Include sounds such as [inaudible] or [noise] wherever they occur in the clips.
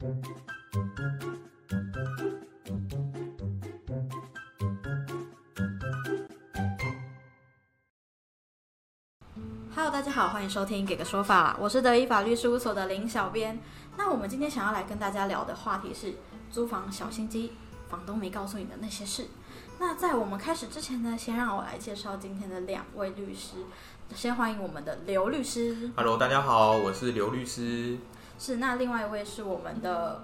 Hello，大家好，欢迎收听《给个说法》，我是德意法律事务所的林小编。那我们今天想要来跟大家聊的话题是租房小心机，房东没告诉你的那些事。那在我们开始之前呢，先让我来介绍今天的两位律师。先欢迎我们的刘律师，Hello，大家好，我是刘律师。是那另外一位是我们的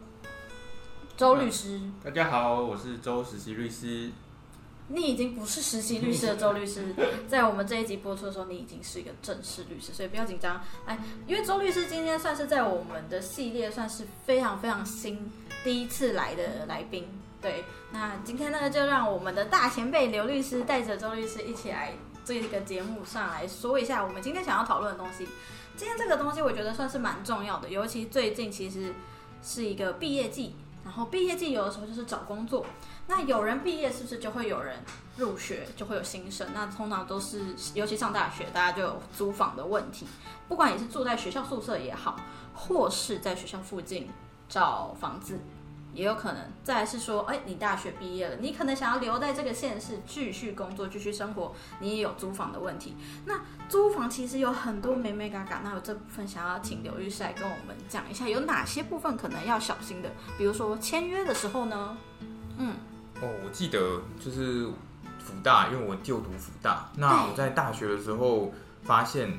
周律师。大家好，我是周实习律师。你已经不是实习律师的周律师，[laughs] 在我们这一集播出的时候，你已经是一个正式律师，所以不要紧张。哎，因为周律师今天算是在我们的系列算是非常非常新，第一次来的来宾。对，那今天呢，就让我们的大前辈刘律师带着周律师一起来这个节目上来说一下我们今天想要讨论的东西。今天这个东西我觉得算是蛮重要的，尤其最近其实是一个毕业季，然后毕业季有的时候就是找工作。那有人毕业是不是就会有人入学，就会有新生？那通常都是，尤其上大学，大家就有租房的问题。不管你是住在学校宿舍也好，或是在学校附近找房子，也有可能。再来是说，哎，你大学毕业了，你可能想要留在这个县市继续工作、继续生活，你也有租房的问题。那租房其实有很多美美嘎嘎，那有这部分想要请刘律师来跟我们讲一下，有哪些部分可能要小心的？比如说签约的时候呢，嗯。哦，我记得就是福大，因为我就读福大。那我在大学的时候发现，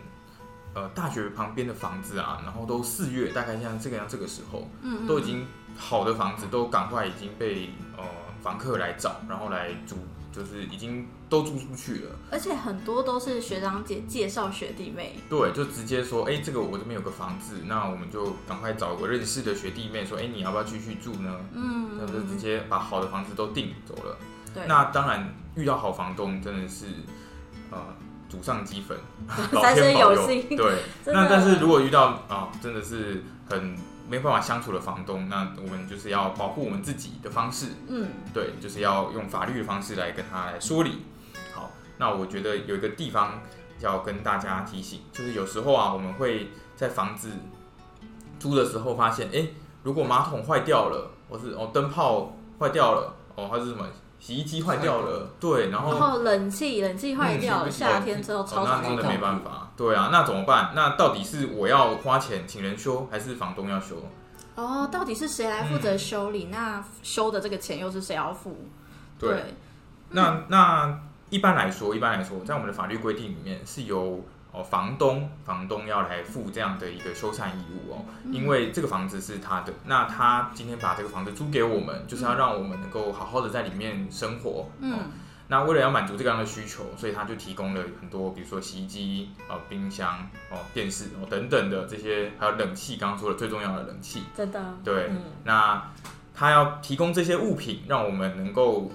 呃，大学旁边的房子啊，然后都四月，大概像这个样这个时候，嗯都已经好的房子都赶快已经被呃房客来找，然后来租，就是已经都租出去了。而且很多都是学长姐介绍学弟妹，对，就直接说，哎、这个我这边有个房子，那我们就赶快找个认识的学弟妹说，哎、你要不要继续住呢？嗯，那就直接把好的房子都订走了。对，那当然，遇到好房东真的是，呃，祖上积粉，[laughs] 老天保佑。对，[laughs] 那但是如果遇到啊、真的是很没办法相处的房东，那我们就是要保护我们自己的方式，嗯，对，就是要用法律的方式来跟他来说理。好，那我觉得有一个地方要跟大家提醒，就是有时候啊，我们会在房子租的时候发现，哎、如果马桶坏掉了，或是哦灯泡坏掉了，哦它是什么洗衣机坏掉了，对，然后然后冷气冷气坏掉夏天之后超哦，那真的没。办法，对啊，那怎么办？那到底是我要花钱请人修，还是房东要修？哦，到底是谁来负责修理？那修的这个钱又是谁要付？对，那那一般来说，一般来说，在我们的法律规定里面是由哦房东房东要来负这样的一个修缮义务哦，因为这个房子是他的，那他今天把这个房子租给我们，就是要让我们能够好好的在里面生活。哦、嗯，那为了要满足这个样的需求，所以他就提供了很多，比如说洗衣机、哦冰箱、哦电视哦等等的这些，还有冷气，刚刚说的最重要的冷气。真的，对，嗯。那他要提供这些物品，让我们能够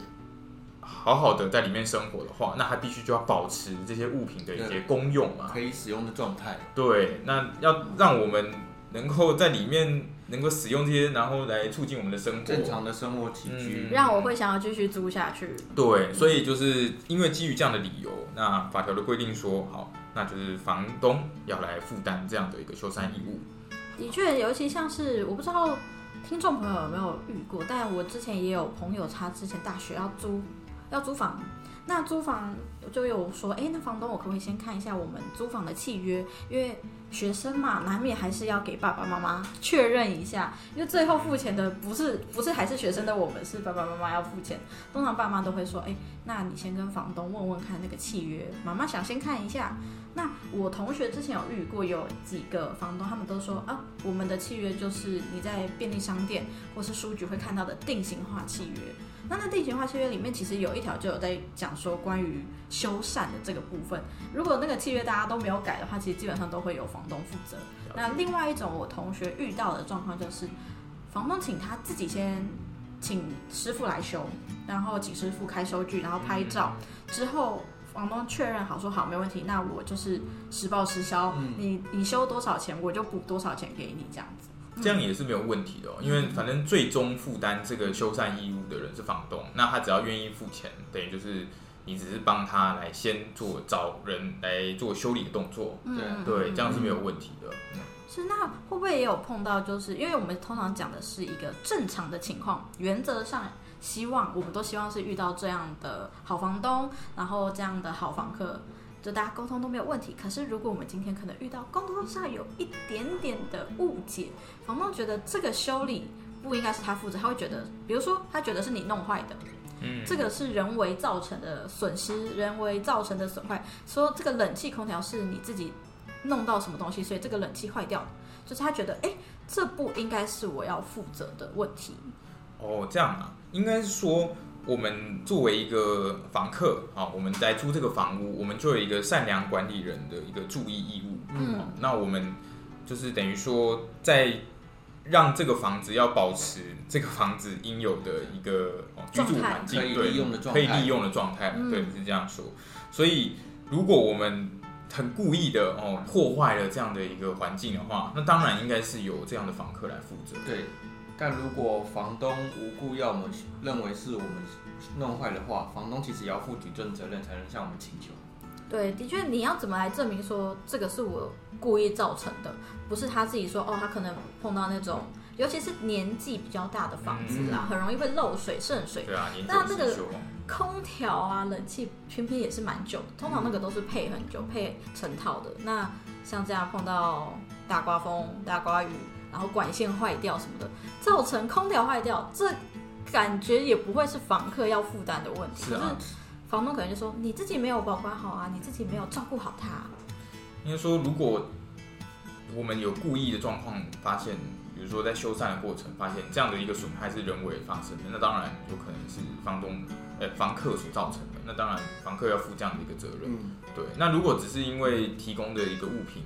好好的在里面生活的话，那他必须就要保持这些物品的一些功用嘛。可以使用的状态。对，那要让我们能够在里面能够使用这些，然后来促进我们的生活。正常的生活起居，嗯让我会想要继续租下去。对，所以就是因为基于这样的理由，那法条的规定说，好，那就是房东要来负担这样的一个修缮义务。的确，尤其像是我不知道听众朋友有没有遇过，但我之前也有朋友，他之前大学要租要租房，那租房就有说，哎，那房东我可不可以先看一下我们租房的契约？因为学生嘛，难免还是要给爸爸妈妈确认一下，因为最后付钱的不是 [laughs] 不是还是学生的我们，是爸爸妈妈要付钱。通常爸妈都会说，哎，那你先跟房东问问看那个契约，妈妈想先看一下。那我同学之前有遇过，有几个房东，他们都说啊，我们的契约就是你在便利商店或是书局会看到的定型化契约。那那定型化契约里面其实有一条就有在讲说关于修缮的这个部分，如果那个契约大家都没有改的话，其实基本上都会有房东负责。那另外一种我同学遇到的状况就是，房东请他自己先请师傅来修，然后请师傅开收据，然后拍照之后。房东确认好说好没问题，那我就是实报实销，嗯你你修多少钱我就补多少钱给你这样子。这样也是没有问题的、哦，因为反正最终负担这个修缮义务的人是房东，那他只要愿意付钱，等于就是你只是帮他来先做找人来做修理的动作，嗯对，这样是没有问题的。是，那会不会也有碰到？就是因为我们通常讲的是一个正常的情况，原则上希望我们都希望是遇到这样的好房东，然后这样的好房客，就大家沟通都没有问题。可是如果我们今天可能遇到沟通上有一点点的误解，房东觉得这个修理不应该是他负责，他会觉得，比如说他觉得是你弄坏的，嗯，这个是人为造成的损失，人为造成的损坏，说这个冷气空调是你自己。弄到什么东西，所以这个冷气坏掉，就是他觉得，哎，这不应该是我要负责的问题。哦，这样啊，应该是说，我们作为一个房客啊，我们在租这个房屋，我们就有一个善良管理人的一个注意义务。嗯，那我们就是等于说，在让这个房子要保持这个房子应有的一个居住环境，可以利用的状态，可以利用的状态，对，是这样说。所以，如果我们很故意的哦，破坏了这样的一个环境的话，那当然应该是由这样的房客来负责。对，但如果房东无故要我们认为是我们弄坏的话，房东其实也要负举证责任，才能向我们请求。对，的确，你要怎么来证明说这个是我故意造成的，不是他自己说哦，他可能碰到那种，尤其是年纪比较大的房子啦，很容易会漏水渗水。对啊，那这个。空调啊，冷气偏偏也是蛮久的，通常那个都是配很久，配成套的。那像这样碰到大刮风、大刮雨，然后管线坏掉什么的，造成空调坏掉，这感觉也不会是房客要负担的问题。是啊，房东可能就说你自己没有保管好啊，你自己没有照顾好它。应该说，如果我们有故意的状况发现，比如说在修缮的过程发现这样的一个损害是人为发生的，那当然有可能是房东。呃，房客所造成的，那当然房客要负这样的一个责任。嗯，对。那如果只是因为提供的一个物品，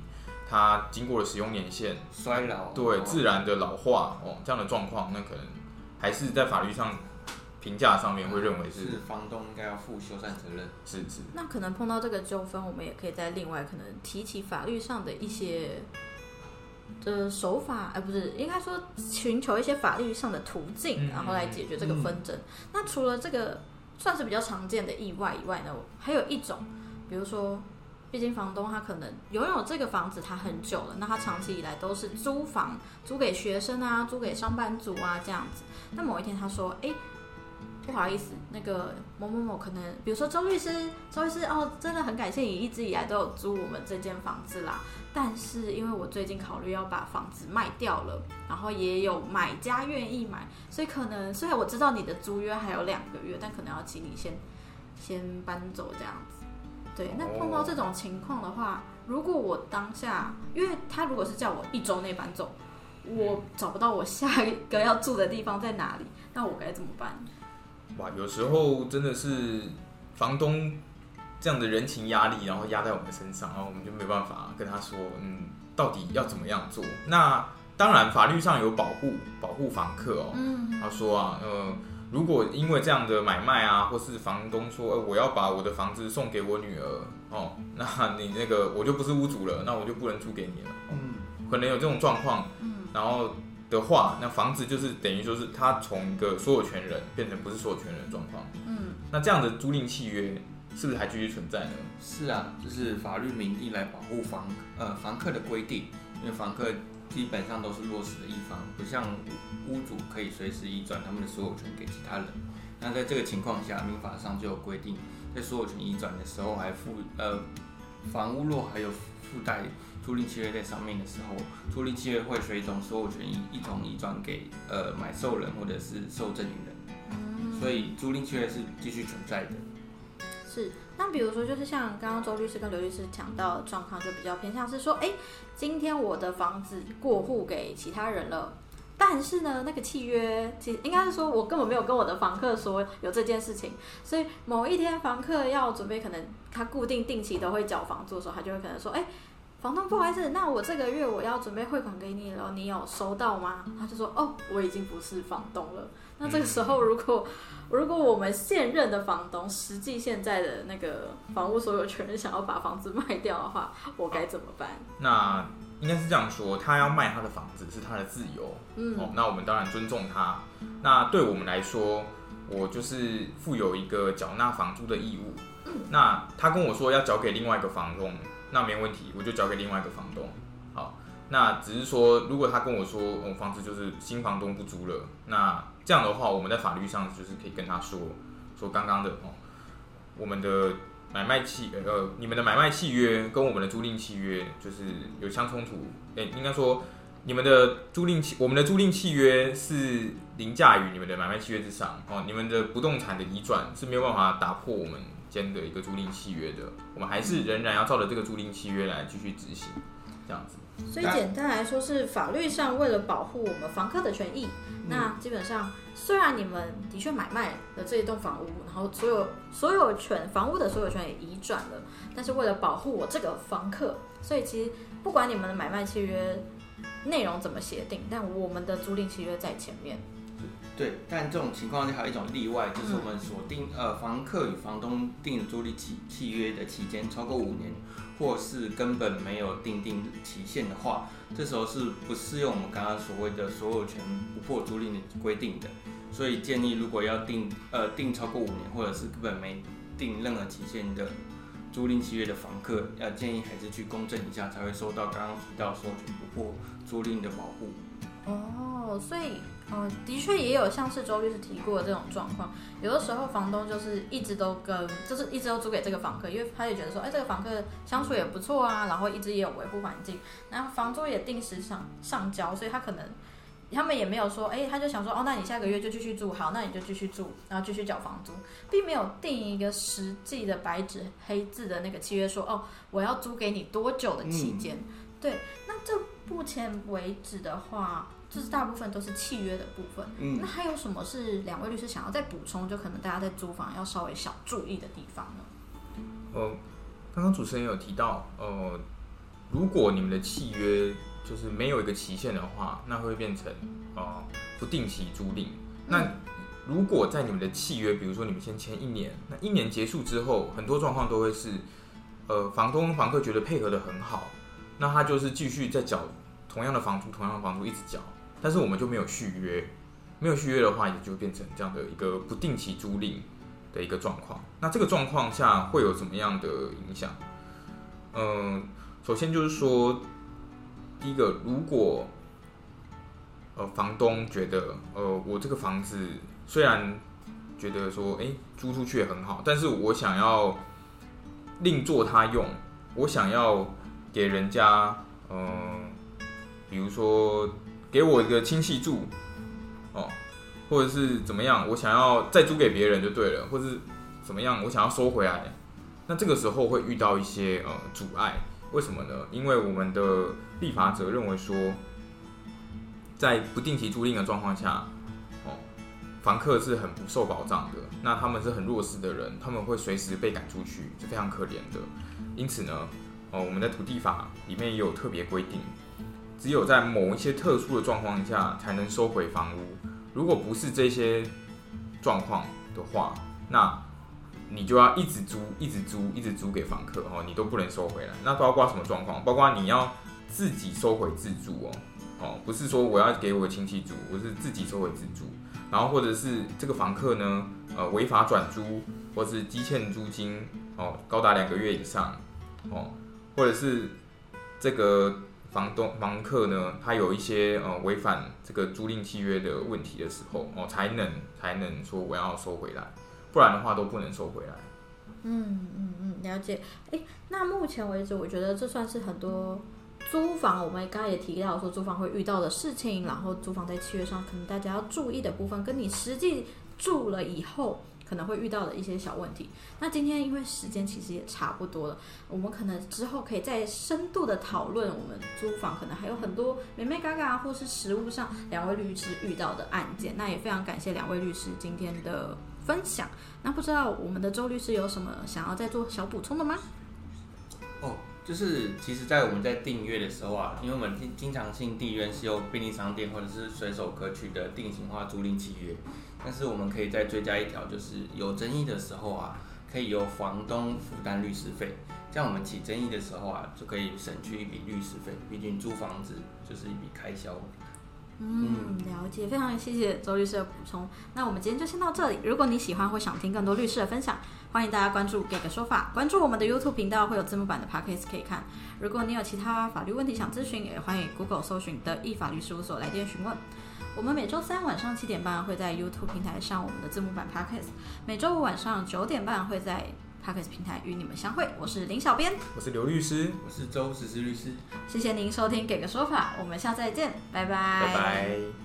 它经过了使用年限衰老，对自然的老化哦，这样的状况，那可能还是在法律上评价上面会认为是房东应该要负修缮责任。是是。那可能碰到这个纠纷，我们也可以在另外可能提起法律上的一些的手法，哎，不是，应该说寻求一些法律上的途径，然后来解决这个纷争。那除了这个。算是比较常见的意外以外呢，还有一种，比如说，毕竟房东他可能拥有这个房子他很久了，那他长期以来都是租房，租给学生啊，租给上班族啊这样子。那某一天他说，哎。不好意思，那个某某某可能，比如说周律师，周律师哦，真的很感谢你一直以来都有租我们这间房子啦。但是因为我最近考虑要把房子卖掉了，然后也有买家愿意买，所以可能虽然我知道你的租约还有两个月，但可能要请你先先搬走这样子。对，那碰到这种情况的话，如果我当下，因为他如果是叫我一周内搬走，我找不到我下一个要住的地方在哪里，那我该怎么办？哇，有时候真的是房东这样的人情压力，然后压在我们身上，然后我们就没办法跟他说，嗯，到底要怎么样做？那当然法律上有保护保护房客哦。嗯，他说啊，呃，如果因为这样的买卖啊，或是房东说，呃，我要把我的房子送给我女儿哦，[laughs] 那你那个我就不是屋主了，那我就不能租给你了。嗯，可能有这种状况。嗯，然后。的话，那房子就是等于说是他从一个所有权人变成不是所有权人的状况。嗯，那这样的租赁契约是不是还继续存在呢？是啊，就是法律名义来保护房呃房客的规定，因为房客基本上都是弱势的一方，不像屋主可以随时移转他们的所有权给其他人。那在这个情况下，民法上就有规定，在所有权移转的时候还附呃房屋若还有附带。租赁契约在上面的时候，租赁契约会随同所有权一一同移转给呃买受人或者是受赠人，所以租赁契约是继续存在的。是，那比如说就是像刚刚周律师跟刘律师讲到的状况，就比较偏向是说，哎，今天我的房子过户给其他人了，但是呢，那个契约其实应该是说我根本没有跟我的房客说有这件事情，所以某一天房客要准备可能他固定定期都会缴房租的时候，他就会可能说，哎。房东不好意思，那我这个月我要准备汇款给你了，你有收到吗？他就说哦，我已经不是房东了。那这个时候，如果如果我们现任的房东，实际现在的那个房屋所有权人想要把房子卖掉的话，我该怎么办？那应该是这样说，他要卖他的房子是他的自由，嗯，哦，那我们当然尊重他。那对我们来说，我就是负有一个缴纳房租的义务。嗯，那他跟我说要交给另外一个房东。那没问题，我就交给另外一个房东。好，那只是说，如果他跟我说，我、哦、房子就是新房东不租了，那这样的话，我们在法律上就是可以跟他说，说刚刚的哦，我们的买卖契呃，你们的买卖契约跟我们的租赁契约就是有相冲突，诶、应该说你们的租赁契，我们的租赁契约是凌驾于你们的买卖契约之上哦，你们的不动产的移转是没有办法打破我们间的一个租赁契约的，我们还是仍然要照着这个租赁契约来继续执行，这样子。所以简单来说，是法律上为了保护我们房客的权益，嗯那基本上虽然你们的确买卖了这一栋房屋，然后所有所有权房屋的所有权也移转了，但是为了保护我这个房客，所以其实不管你们的买卖契约内容怎么协定，但我们的租赁契约在前面。对，但这种情况下还有一种例外，就是我们锁定呃房客与房东订的租赁契契约的期间超过五年，或是根本没有定定期限的话，这时候是不适用我们刚刚所谓的所有权不破租赁的规定的。所以建议如果要定呃定超过五年，或者是根本没定任何期限的租赁契约的房客，要建议还是去公证一下，才会收到刚刚提到说不破租赁的保护。哦，所以，呃，的确也有像是周律师提过的这种状况，有的时候房东就是一直都跟，就是一直都租给这个房客，因为他也觉得说，哎，这个房客相处也不错啊，然后一直也有维护环境，然后房租也定时上上交，所以他可能他们也没有说，哎，他就想说，哦，那你下个月就继续住，好，那你就继续住，然后继续缴房租，并没有定一个实际的白纸黑字的那个契约说，哦，我要租给你多久的期间。对，目前为止的话，就是大部分都是契约的部分。嗯那还有什么是两位律师想要再补充？就可能大家在租房要稍微小注意的地方呢？呃，刚刚主持人有提到，呃，如果你们的契约就是没有一个期限的话，那会变成呃不定期租赁。那如果在你们的契约，比如说你们先签一年，那一年结束之后，很多状况都会是，呃，房东跟房客觉得配合的很好，那他就是继续在缴同样的房租，同样的房租一直缴，但是我们就没有续约，没有续约的话，也就变成这样的一个不定期租赁的一个状况。那这个状况下会有什么样的影响？嗯、首先就是说，第一个，如果呃房东觉得呃我这个房子虽然觉得说诶租出去也很好，但是我想要另做他用，我想要给人家嗯、比如说给我一个亲戚住哦，或者是怎么样，我想要再租给别人就对了，或是怎么样，我想要收回来，那这个时候会遇到一些呃阻碍，为什么呢？因为我们的立法者认为说，在不定期租赁的状况下，哦，房客是很不受保障的，那他们是很弱势的人，他们会随时被赶出去，是非常可怜的。因此呢，哦，我们的土地法里面也有特别规定，只有在某一些特殊的状况下才能收回房屋，如果不是这些状况的话，那你就要一直租、一直租、一直租给房客哦，你都不能收回来。那包括什么状况？包括你要自己收回自住哦，哦，不是说我要给我亲戚住，我是自己收回自住。然后或者是这个房客呢，呃，违法转租，或是积欠租金哦，高达两个月以上哦，或者是这个房东房客呢，他有一些呃违反这个租赁契约的问题的时候哦，才能才能说我要收回来。不然的话都不能收回来。嗯嗯嗯，了解。哎，那目前为止，我觉得这算是很多租房，我们刚刚也提到说租房会遇到的事情，然后租房在契约上可能大家要注意的部分，跟你实际住了以后可能会遇到的一些小问题。那今天因为时间其实也差不多了，我们可能之后可以再深度的讨论我们租房可能还有很多美美嘎嘎或是实务上两位律师遇到的案件。那也非常感谢两位律师今天的分享。那不知道我们的周律师有什么想要再做小补充的吗？哦，就是其实，在我们在订阅的时候啊，因为我们经经常性订阅是由便利商店或者是随手可取的定型化租赁契约，但是我们可以再追加一条，就是有争议的时候啊，可以由房东负担律师费，这样我们起争议的时候啊，就可以省去一笔律师费，毕竟租房子就是一笔开销。嗯，了解，非常谢谢周律师的补充。那我们今天就先到这里。如果你喜欢或想听更多律师的分享，欢迎大家关注“给个说法”，关注我们的 YouTube 频道，会有字幕版的 Podcast 可以看。如果你有其他法律问题想咨询，也欢迎 Google 搜寻“的意法律事务所”来电询问。我们每周三晚上七点半会在 YouTube 平台上我们的字幕版 Podcast，每周五晚上九点半会在 Podcast 平台与你们相会。我是林小编，我是刘律师，我是周实施律师。谢谢您收听《给个说法》，我们下次再见，拜拜，拜拜。